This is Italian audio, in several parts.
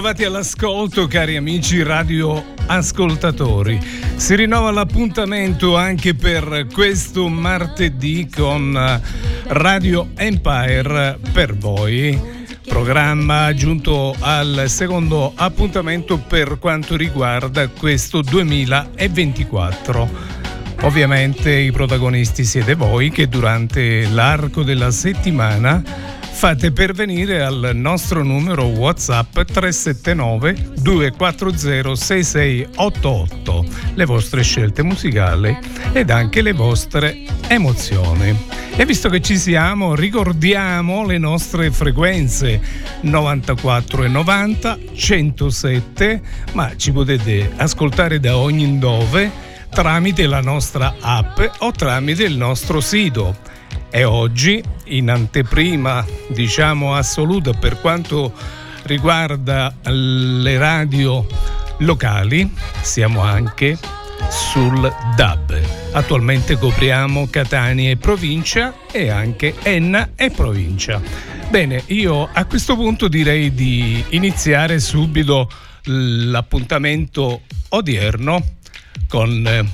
Ben ritrovati all'ascolto cari amici radio ascoltatori. Si rinnova l'appuntamento anche per questo martedì con Radio Empire per voi. Programma giunto al secondo appuntamento per quanto riguarda questo 2024. Ovviamente i protagonisti siete voi che durante l'arco della settimana fate pervenire al nostro numero WhatsApp 379 240 6688 le vostre scelte musicali ed anche le vostre emozioni. E visto che ci siamo, ricordiamo le nostre frequenze. 94 e 90, 107, ma ci potete ascoltare da ogni dove tramite la nostra app o tramite il nostro sito e oggi, in anteprima, diciamo assoluta per quanto riguarda le radio locali, siamo anche sul DAB. Attualmente copriamo Catania e provincia e anche Enna e provincia. Bene, io a questo punto direi di iniziare subito l'appuntamento odierno con eh,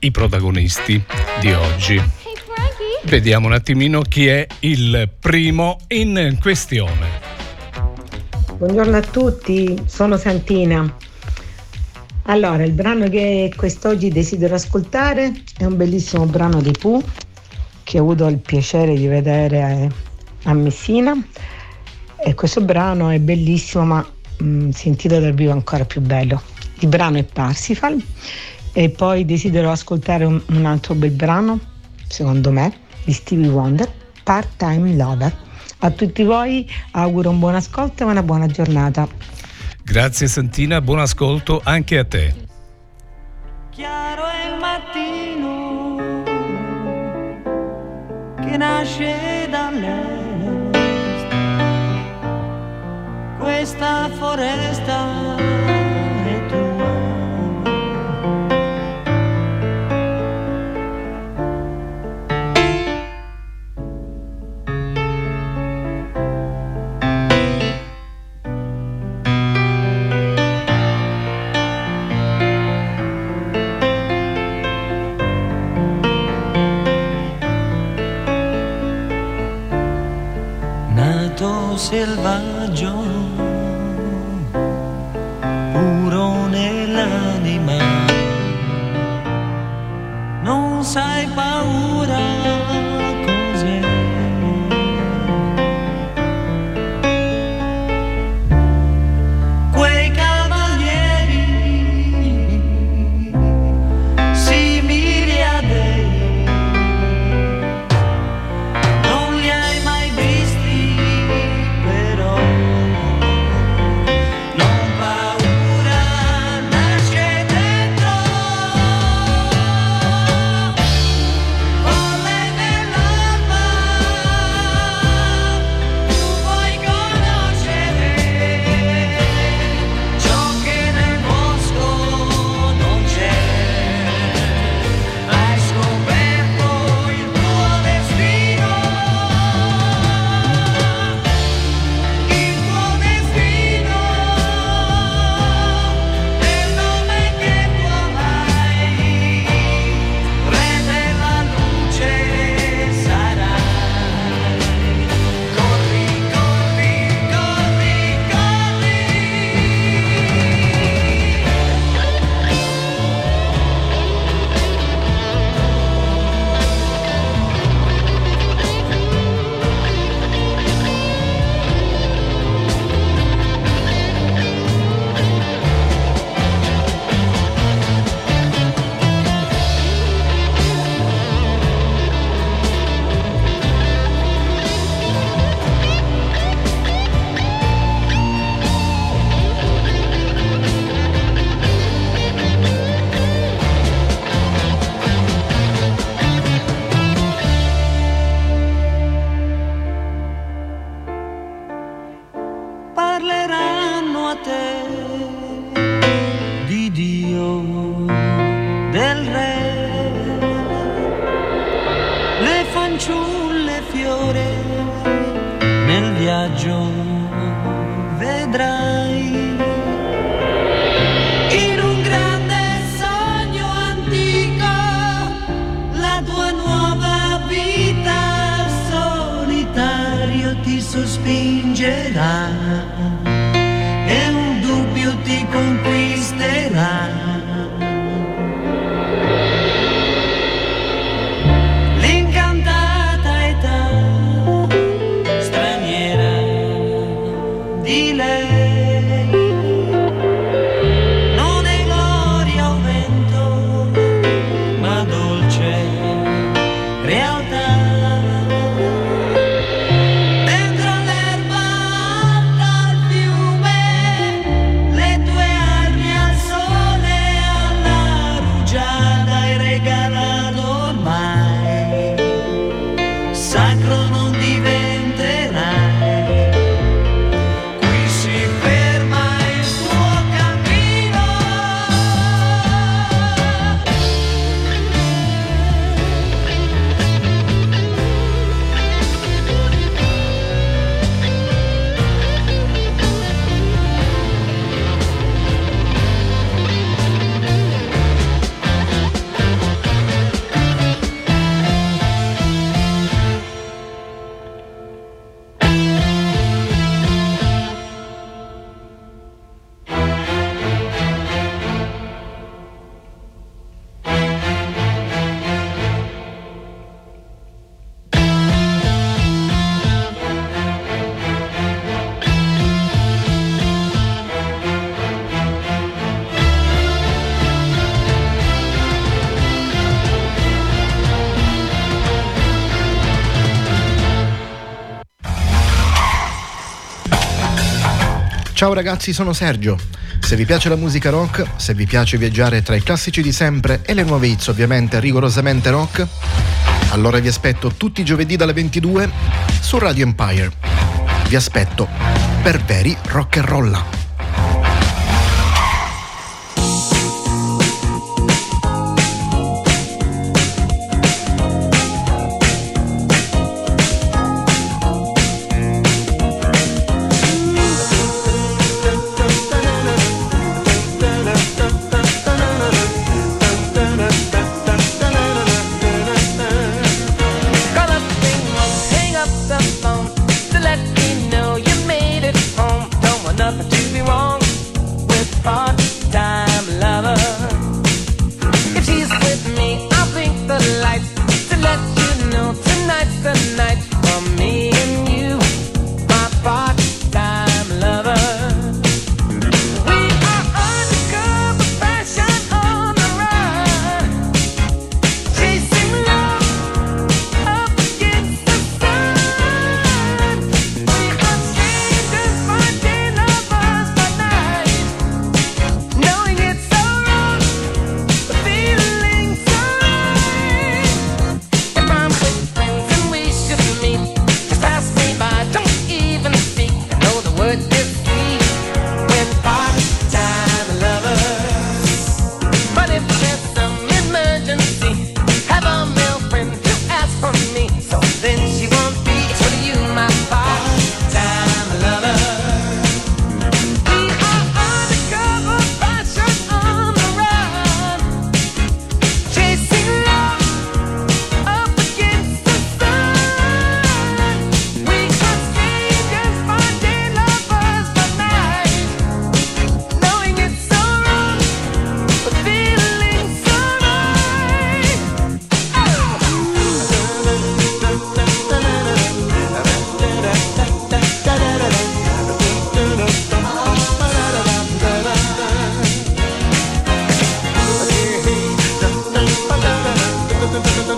i protagonisti di oggi. Vediamo un attimino chi è il primo in questione. Buongiorno a tutti, sono Santina. Allora, il brano che quest'oggi desidero ascoltare è un bellissimo brano di Pooh che ho avuto il piacere di vedere a Messina e questo brano è bellissimo ma mh, mm, sentito dal vivo ancora più bello. Il brano è Parsifal e poi desidero ascoltare un, un altro bel brano, secondo me, di Stevie Wonder, Part Time Lover. A tutti voi auguro un buon ascolto e una buona giornata. Grazie Santina, buon ascolto anche a te. Chiaro è il mattino che nasce dall'est, questa foresta selvaggio, puro nell'anima, non sai paura. Ciao ragazzi, sono Sergio. Se vi piace la musica rock, se vi piace viaggiare tra i classici di sempre e le nuove hits ovviamente rigorosamente rock, allora vi aspetto tutti i giovedì dalle 22 su Radio Empire. Vi aspetto per veri rock and roll. Música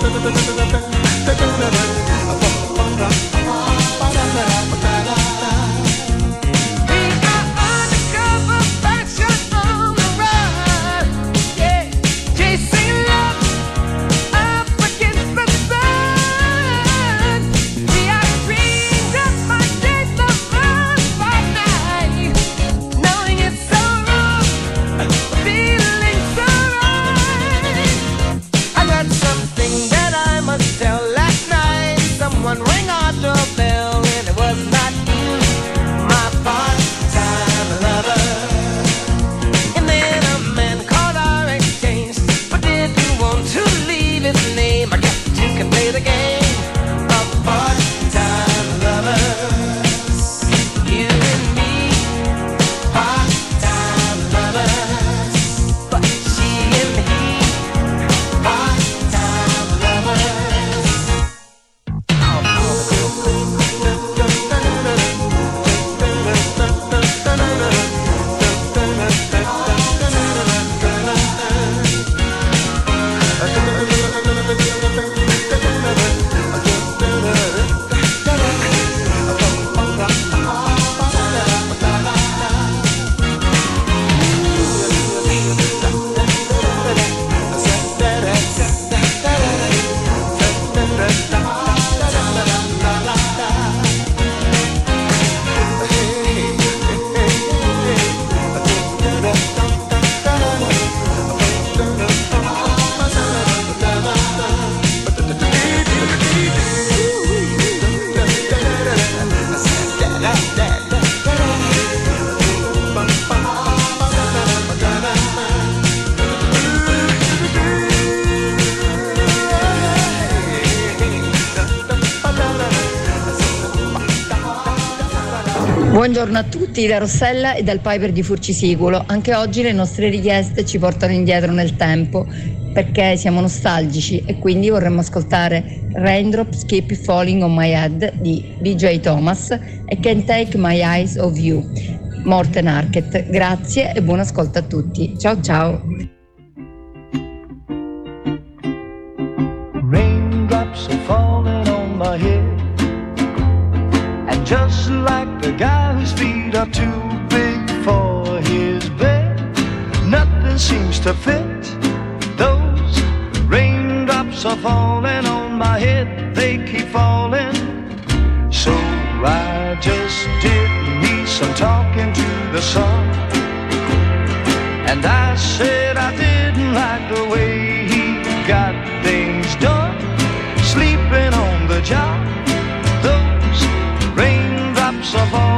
Buongiorno a tutti da Rossella e dal Piper di Furcisicolo. Anche oggi le nostre richieste ci portano indietro nel tempo perché siamo nostalgici e quindi vorremmo ascoltare Raindrops Keep Falling on My Head di BJ Thomas e Can't Take My Eyes Off You. Morten Arquette. Grazie e buon ascolto a tutti. Ciao ciao. Too big for his bed, nothing seems to fit. Those raindrops are falling on my head, they keep falling. So I just did me some talking to the sun. And I said I didn't like the way he got things done. Sleeping on the job. Those raindrops are falling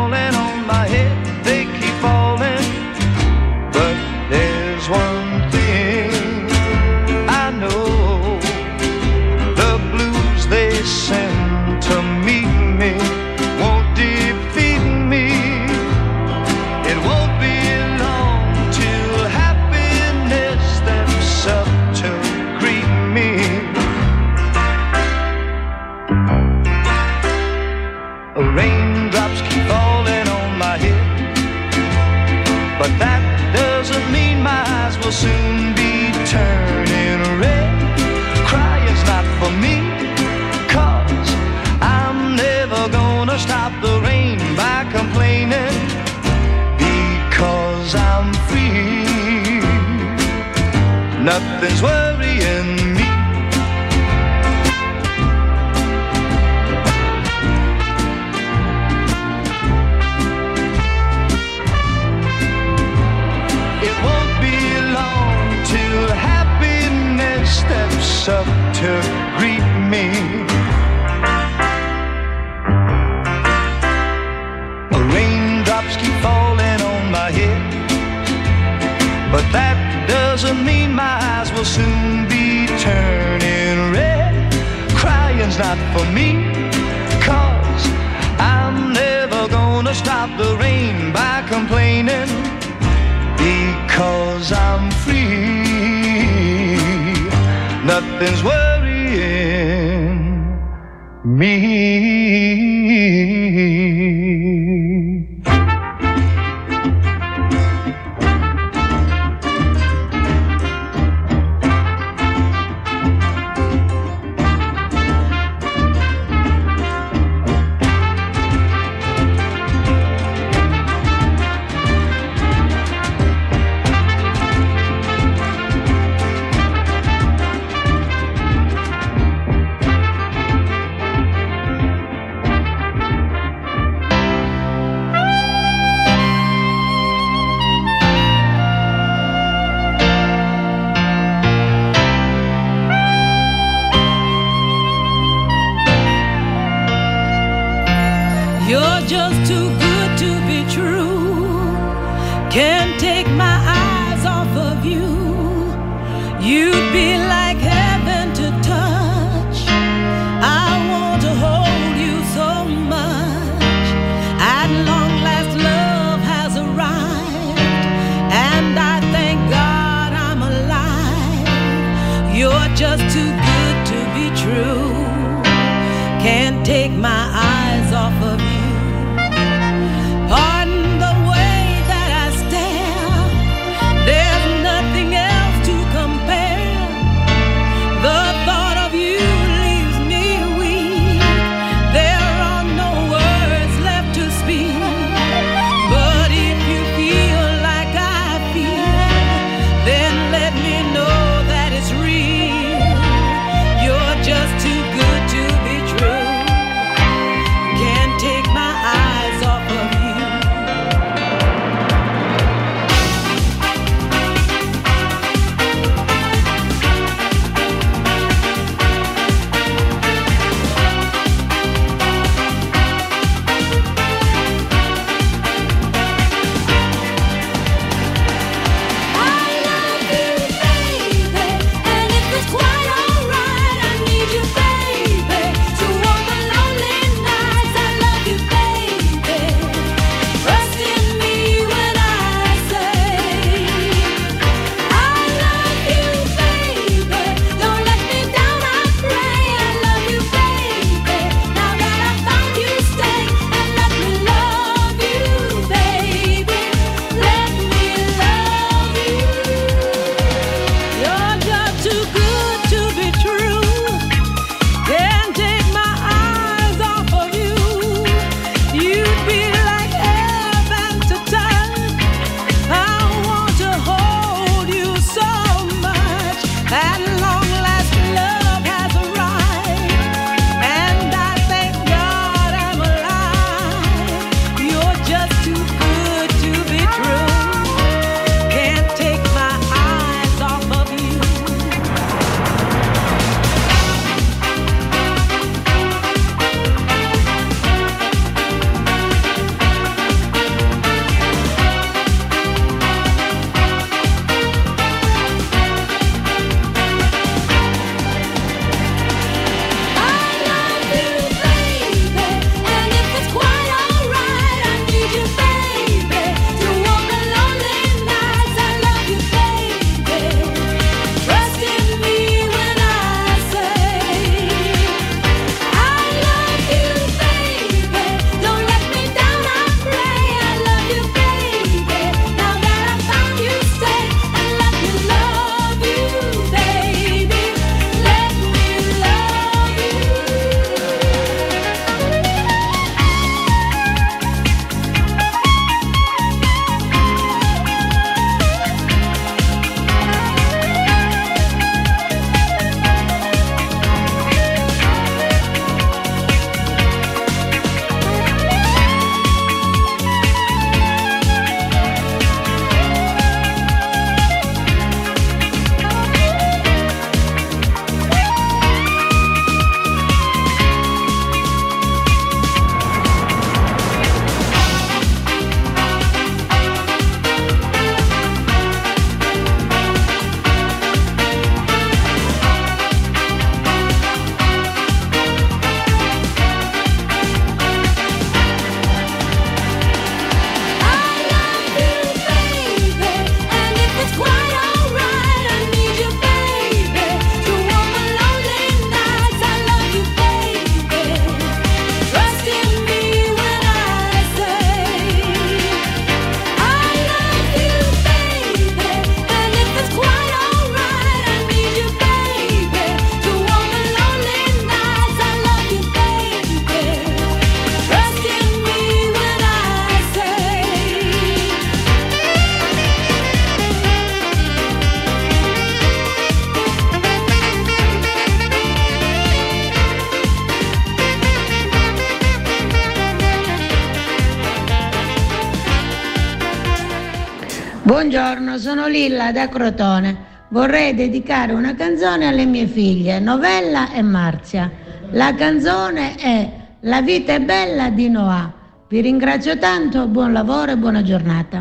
Buongiorno, sono Lilla da Crotone. Vorrei dedicare una canzone alle mie figlie, Novella e Marzia. La canzone è La vita è bella di Noah. Vi ringrazio tanto, buon lavoro e buona giornata.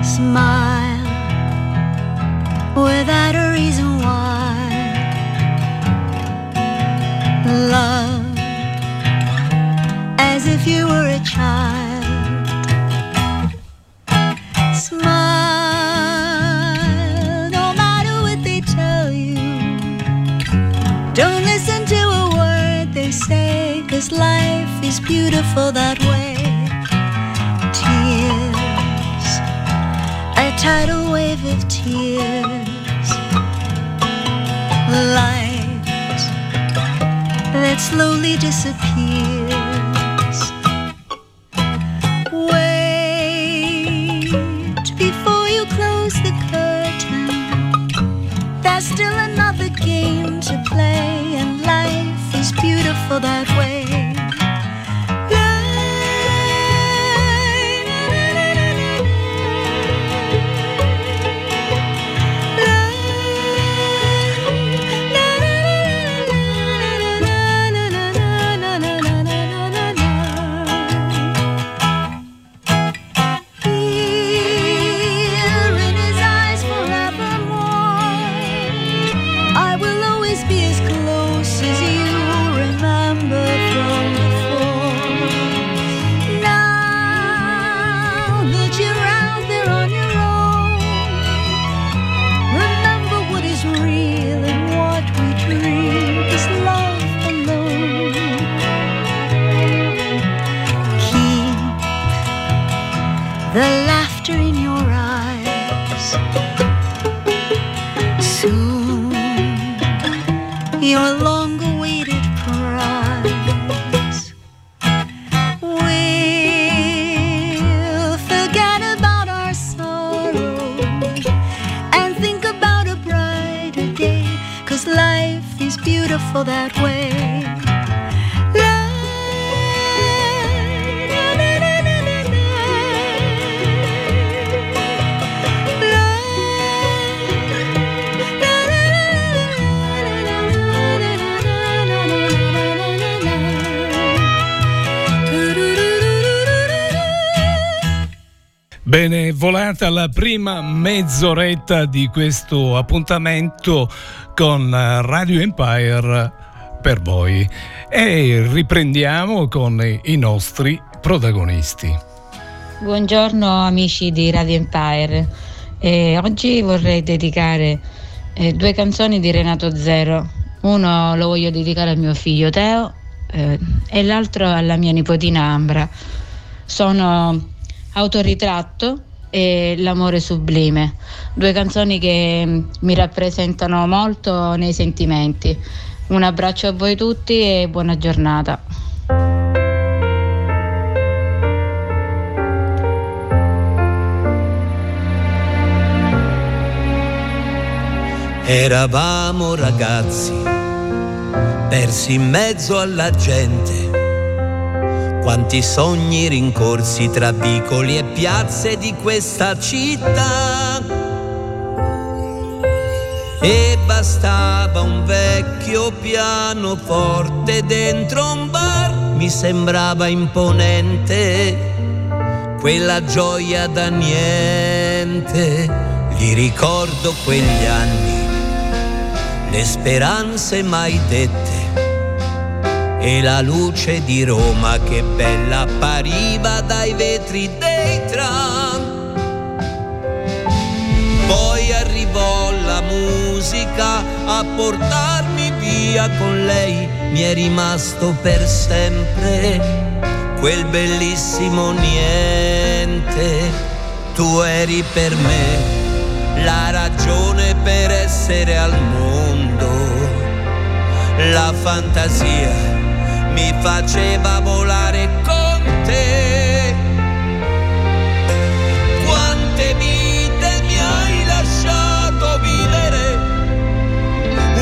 Smile without a reason why. Love as if you were a child. Smile no matter what they tell you. Don't listen to a word they say, cause life is beautiful that way. Tears, a tidal wave of tears. Light that slowly disappears. That volata la prima mezz'oretta di questo appuntamento con eh, Radio Empire per voi e riprendiamo con i nostri protagonisti. Buongiorno amici di Radio Empire. Eh, oggi vorrei dedicare eh, due canzoni di Renato Zero. Uno lo voglio dedicare al mio figlio Teo eh, e l'altro alla mia nipotina Ambra. Sono Autoritratto e L'amore sublime, due canzoni che mm, mi rappresentano molto nei sentimenti. Un abbraccio a voi tutti e buona giornata. Eravamo ragazzi, persi in mezzo alla gente. Quanti sogni rincorsi tra vicoli e piazze di questa città. E bastava un vecchio pianoforte dentro un bar, mi sembrava imponente. Quella gioia da niente, li ricordo quegli anni le speranze mai dette e la luce di Roma che bella appariva dai vetri dei tram. Poi arrivò la musica a portarmi via con lei, mi è rimasto per sempre quel bellissimo niente. Tu eri per me la ragione per essere al mondo. La fantasia mi faceva volare con te. Quante vite mi hai lasciato vivere?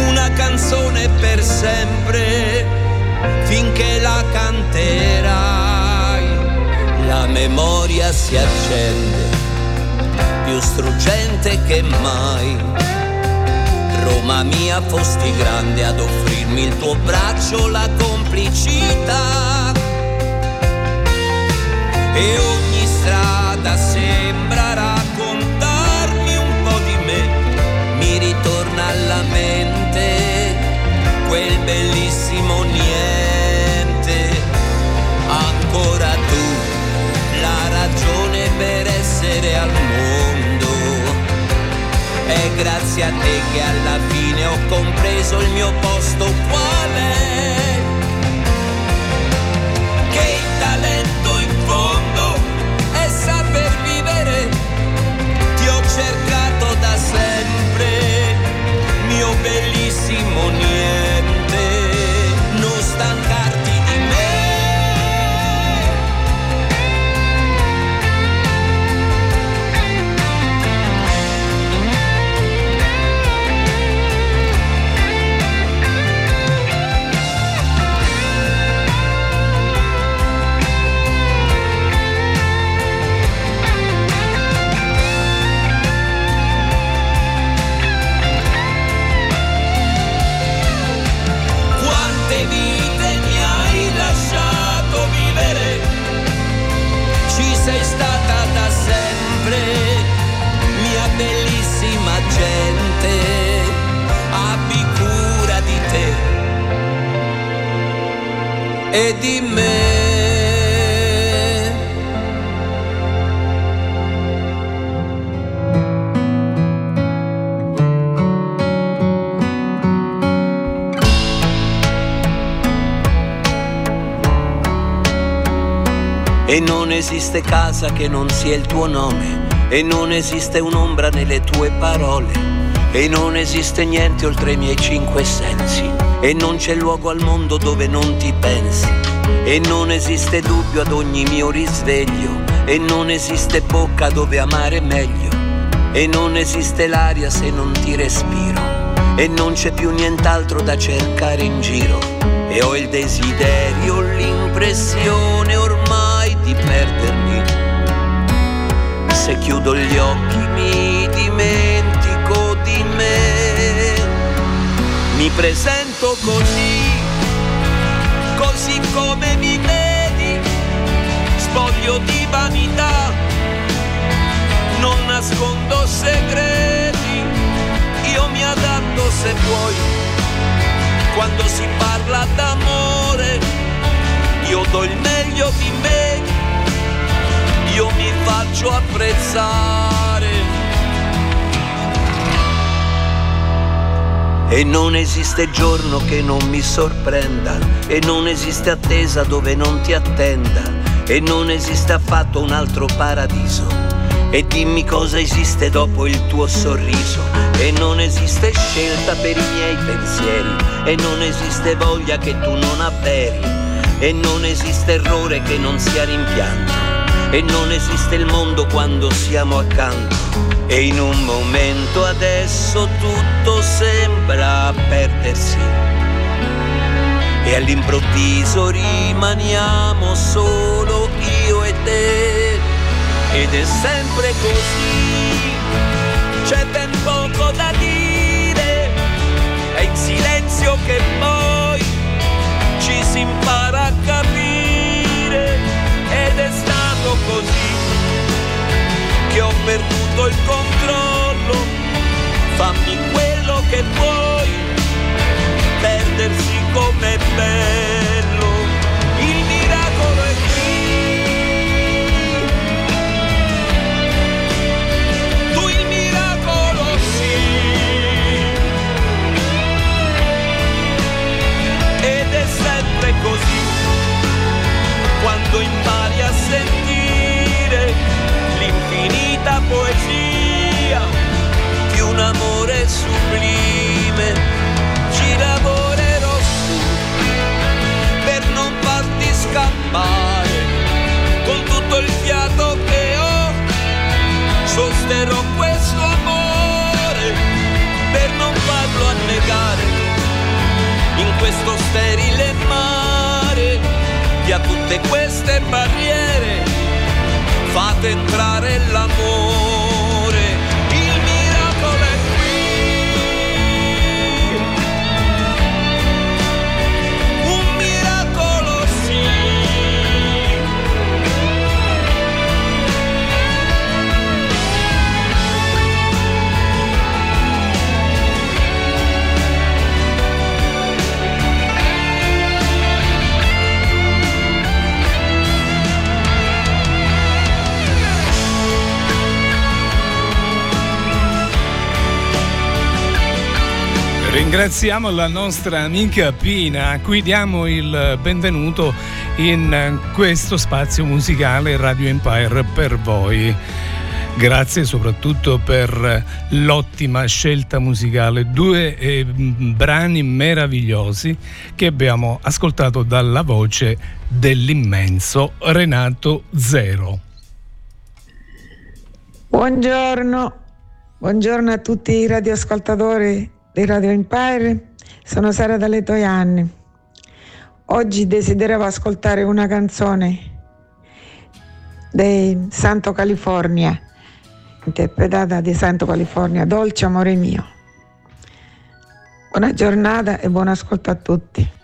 Una canzone per sempre finché la canterai, la memoria si accende, più struggente che mai. Roma mia, fosti grande ad offrirmi il tuo braccio, la complicità. E ogni strada sembra raccontarmi un po' di me, mi ritorna alla mente quel bellissimo niente. Ancora tu, È grazie a te che alla fine ho compreso il mio posto qual è. Che il talento in fondo è saper vivere. Ti ho cercato da sempre, mio bellissimo niente. Esiste casa che non sia il tuo nome, e non esiste un'ombra nelle tue parole, e non esiste niente oltre i miei cinque sensi, e non c'è luogo al mondo dove non ti pensi, e non esiste dubbio ad ogni mio risveglio, e non esiste bocca dove amare meglio, e non esiste l'aria se non ti respiro, e non c'è più nient'altro da cercare in giro, e ho il desiderio, l'impressione ormai di perdermi. Se chiudo gli occhi mi dimentico di me. Mi presento così, così come mi vedi, spoglio di vanità, non nascondo segreti, io mi adatto se vuoi, quando si parla d'amore, io do il meglio di me, faccio apprezzare. E non esiste giorno che non mi sorprenda, e non esiste attesa dove non ti attenda, e non esiste affatto un altro paradiso. E dimmi cosa esiste dopo il tuo sorriso, e non esiste scelta per i miei pensieri, e non esiste voglia che tu non avveri, e non esiste errore che non sia rimpianto, e non esiste il mondo quando siamo accanto. E in un momento adesso tutto sembra perdersi. E all'improvviso rimaniamo solo io e te. Ed è sempre così, c'è ben poco da dire. È in silenzio che poi ci si impara a capire. Ed è stato così che ho perduto il controllo. Fammi quello che puoi, perdersi com'è bello. Il miracolo è qui. Tu il miracolo sì. Ed è sempre così quando impari poesia di un amore sublime. Ci lavorerò su per non farti scappare con tutto il fiato che ho. Sosterrò questo amore per non farlo annegare in questo sterile mare. via tutte queste barriere, fate entrare l'amore, Ringraziamo la nostra amica Pina, a cui diamo il benvenuto in questo spazio musicale Radio Empire per voi. Grazie soprattutto per l'ottima scelta musicale, due eh, brani meravigliosi che abbiamo ascoltato dalla voce dell'immenso Renato Zero. Buongiorno, buongiorno a tutti i radioascoltatori di Radio Empire, sono Sara dalle Toianni. Oggi desideravo ascoltare una canzone dei Santo California, interpretata di Santo California, Dolce amore mio. Buona giornata e buon ascolto a tutti.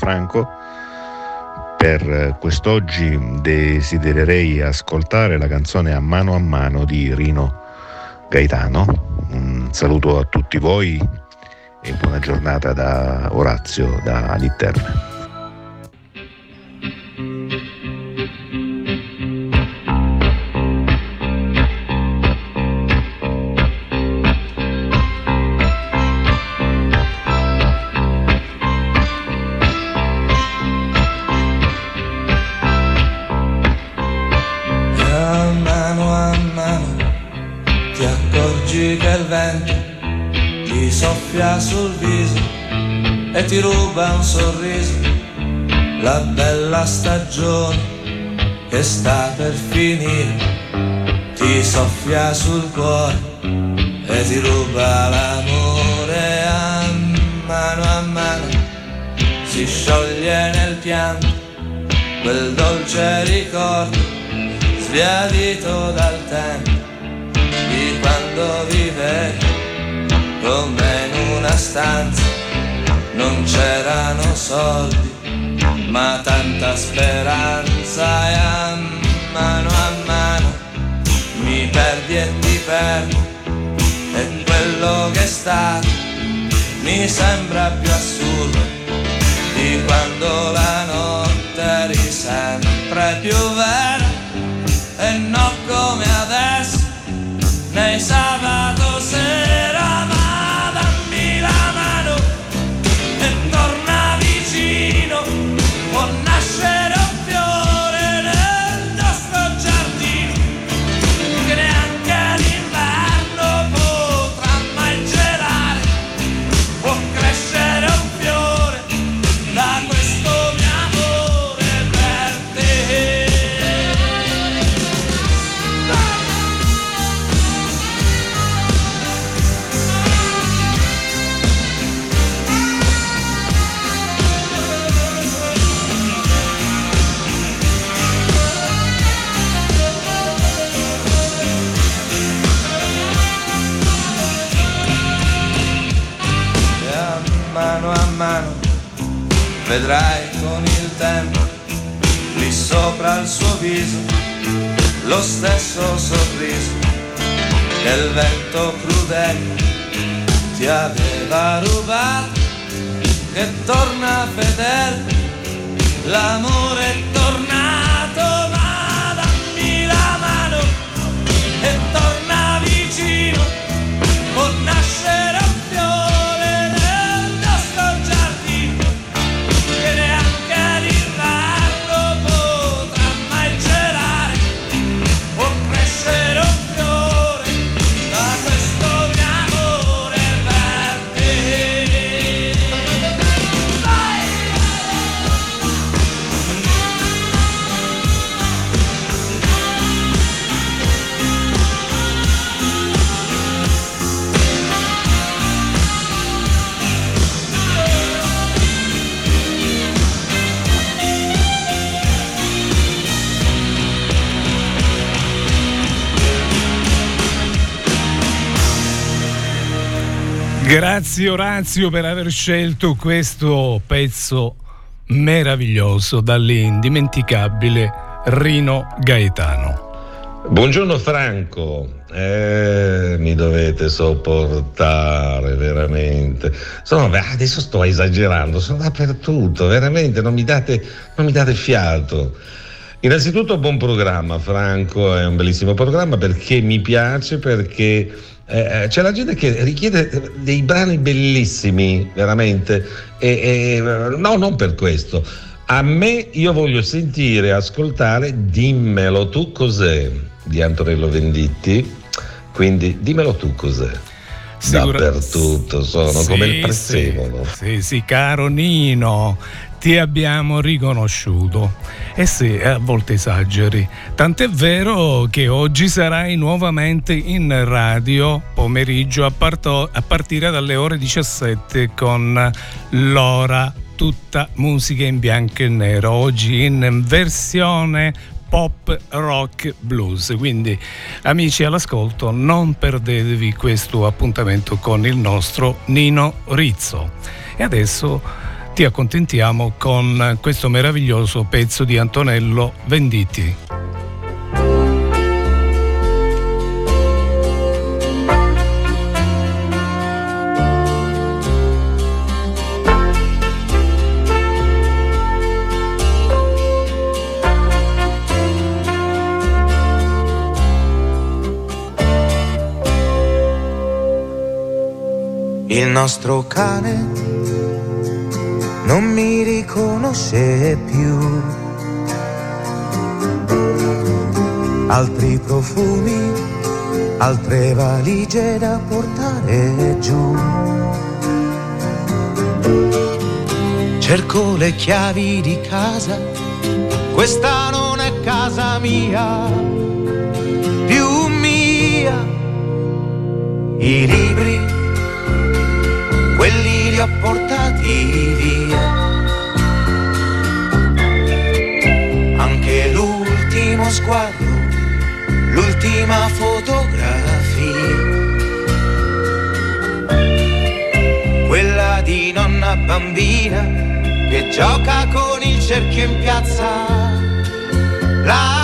Franco. Per quest'oggi desidererei ascoltare la canzone A mano a mano di Rino Gaetano. Un saluto a tutti voi e buona giornata da Orazio da Literme. Sorriso, la bella stagione che sta per finire, ti soffia sul cuore e ti ruba l'amore a mano a mano, si scioglie nel pianto quel dolce ricordo sbiadito dal tempo di quando vivevi come in una stanza non c'erano soldi ma tanta speranza e a mano a mano mi perdi e ti perdo e quello che è stato mi sembra più assurdo di quando la notte eri sempre più vera e non come adesso nei sabato sera vedrai con il tempo lì sopra il suo viso lo stesso sorriso che il vento crudele ti aveva rubato che torna fedele l'amore è tornato Grazie Orazio per aver scelto questo pezzo meraviglioso dall'indimenticabile Rino Gaetano. Buongiorno Franco, Eh, mi dovete sopportare veramente. Sono, adesso sto esagerando, sono dappertutto, veramente, non mi date, non mi date fiato. Innanzitutto buon programma Franco, è un bellissimo programma perché mi piace, perché eh, c'è la gente che richiede dei brani bellissimi, veramente, e, e, no, non per questo. A me io voglio sentire ascoltare Dimmelo tu cos'è di Antonello Venditti, quindi dimmelo tu cos'è. Sicura- Dappertutto sono Sì, come il sì, prezzemolo. Sì, sì, caro Nino, ti abbiamo riconosciuto. E eh sì, eh, a volte esageri. Tant'è vero che oggi sarai nuovamente in radio pomeriggio a, parto- a partire dalle ore 17 con l'ora tutta musica in bianco e nero. Oggi in versione pop rock blues. Quindi amici all'ascolto, non perdetevi questo appuntamento con il nostro Nino Rizzo. E adesso ti accontentiamo con questo meraviglioso pezzo di Antonello Venditti. Il nostro cane non mi riconosce più. Altri profumi, altre valigie da portare giù. Cerco le chiavi di casa, questa non è casa mia, più mia. I libri, quelli li ho portati via prima fotografia. Quella di nonna bambina che gioca con il cerchio in piazza. La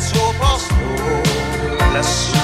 så pass låg.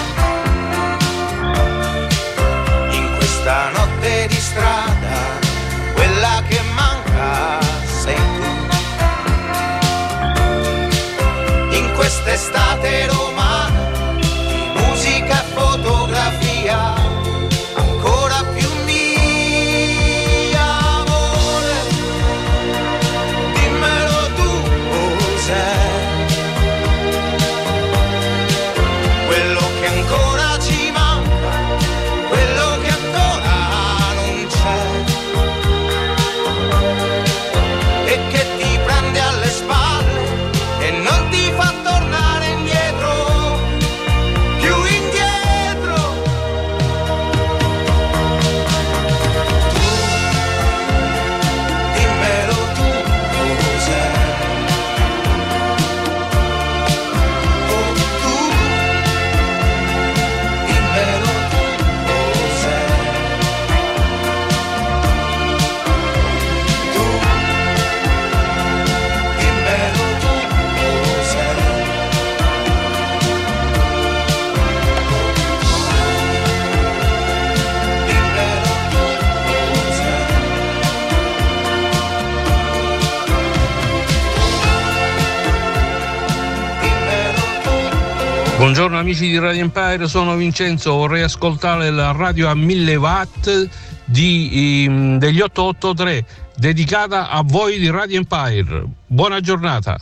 Buongiorno amici di Radio Empire, sono Vincenzo, vorrei ascoltare la radio a 1000 watt di, ehm, degli 883 dedicata a voi di Radio Empire. Buona giornata.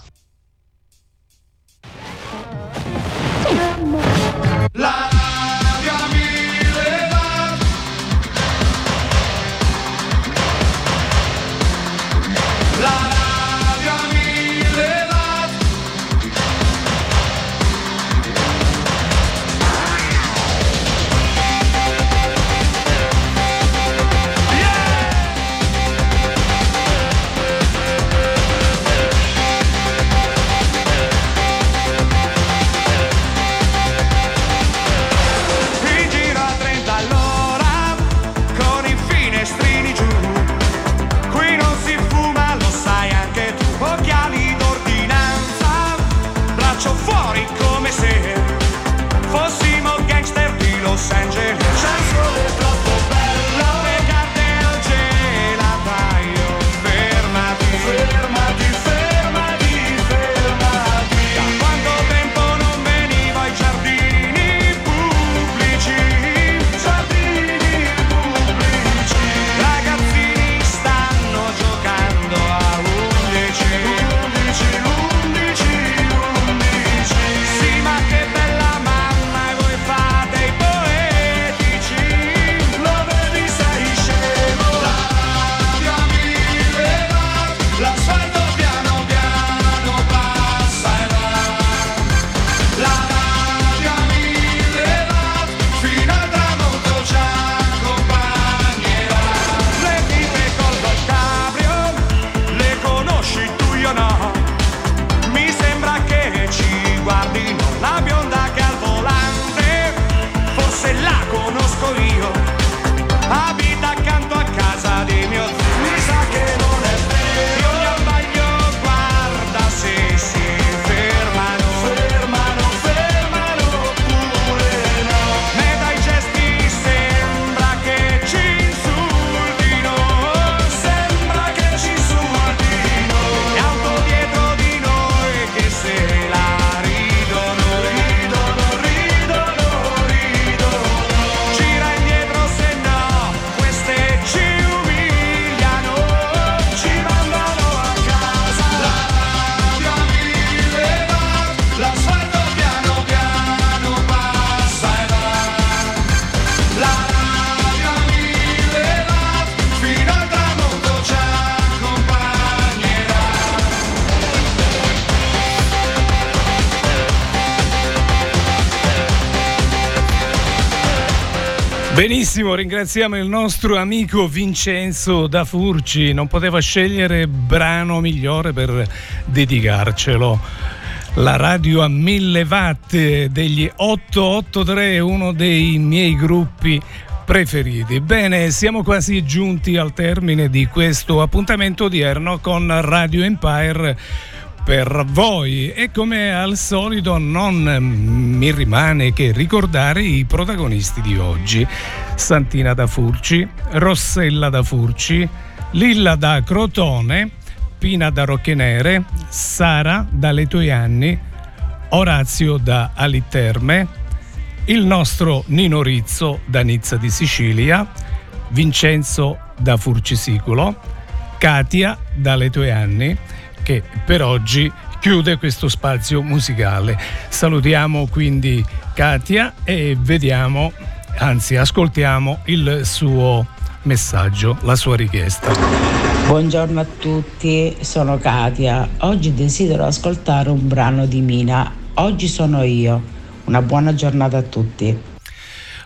Benissimo, ringraziamo il nostro amico Vincenzo da Furci, non poteva scegliere brano migliore per dedicarcelo. La radio a 1000 watt degli 883, uno dei miei gruppi preferiti. Bene, siamo quasi giunti al termine di questo appuntamento odierno con Radio Empire per voi e come al solito non mi rimane che ricordare i protagonisti di oggi. Santina da Furci, Rossella da Furci, Lilla da Crotone, Pina da Rocchenere, Sara da Letoianni, Orazio da Aliterme, il nostro Nino Rizzo da Nizza di Sicilia, Vincenzo da Furcisicolo, Katia da Letoianni che per oggi chiude questo spazio musicale. Salutiamo quindi Katia e vediamo, anzi ascoltiamo il suo messaggio, la sua richiesta. Buongiorno a tutti, sono Katia. Oggi desidero ascoltare un brano di Mina. Oggi sono io. Una buona giornata a tutti.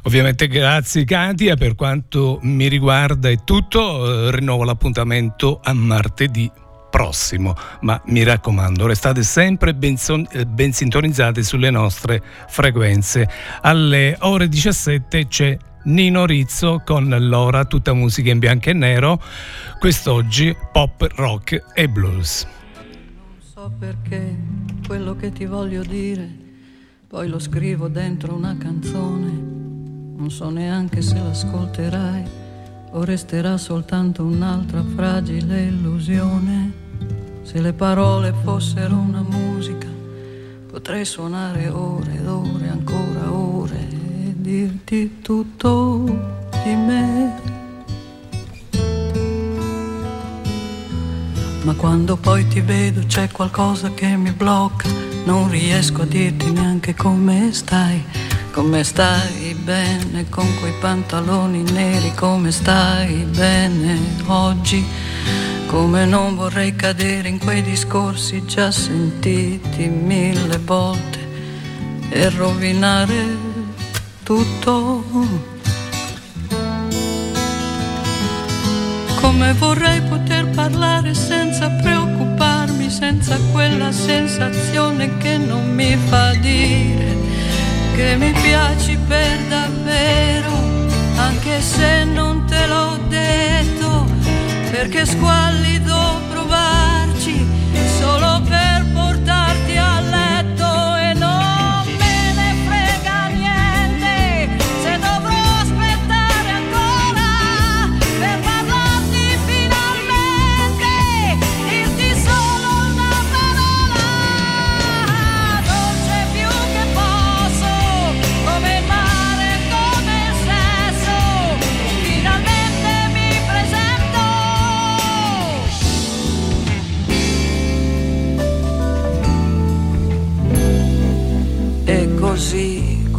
Ovviamente grazie Katia, per quanto mi riguarda è tutto, eh, rinnovo l'appuntamento a martedì prossimo, ma mi raccomando restate sempre ben, son, eh, ben sintonizzati sulle nostre frequenze. Alle ore 17 c'è Nino Rizzo con l'ora tutta musica in bianco e nero, quest'oggi pop, rock e blues. Non so perché quello che ti voglio dire, poi lo scrivo dentro una canzone, non so neanche se l'ascolterai o resterà soltanto un'altra fragile illusione. Se le parole fossero una musica, potrei suonare ore ed ore, ancora ore, e dirti tutto di me. Ma quando poi ti vedo c'è qualcosa che mi blocca, non riesco a dirti neanche come stai come stai bene con quei pantaloni neri? Come stai bene oggi? Come non vorrei cadere in quei discorsi già sentiti mille volte e rovinare tutto. Come vorrei poter parlare senza preoccuparmi, senza quella sensazione che non mi fa dire che mi piaci per davvero, anche se non te l'ho detto, perché squallido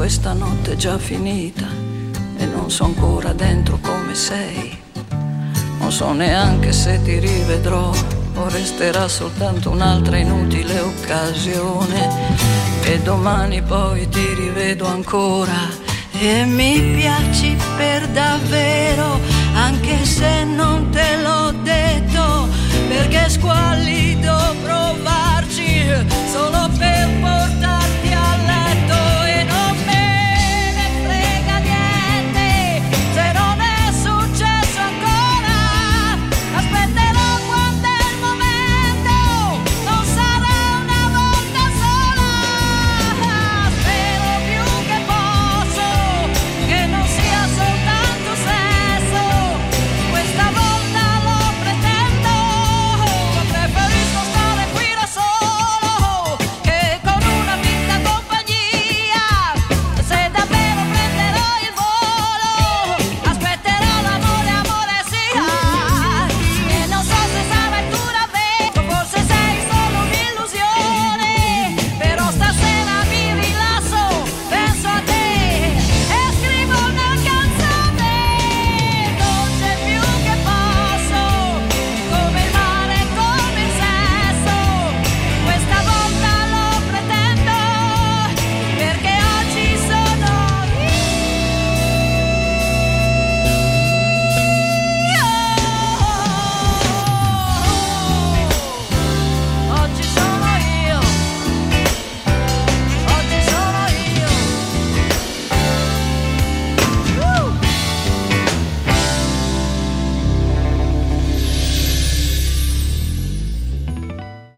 questa notte è già finita e non so ancora dentro come sei. Non so neanche se ti rivedrò o resterà soltanto un'altra inutile occasione. E domani poi ti rivedo ancora e mi piaci per davvero, anche se non te l'ho detto, perché squallido provarci solo per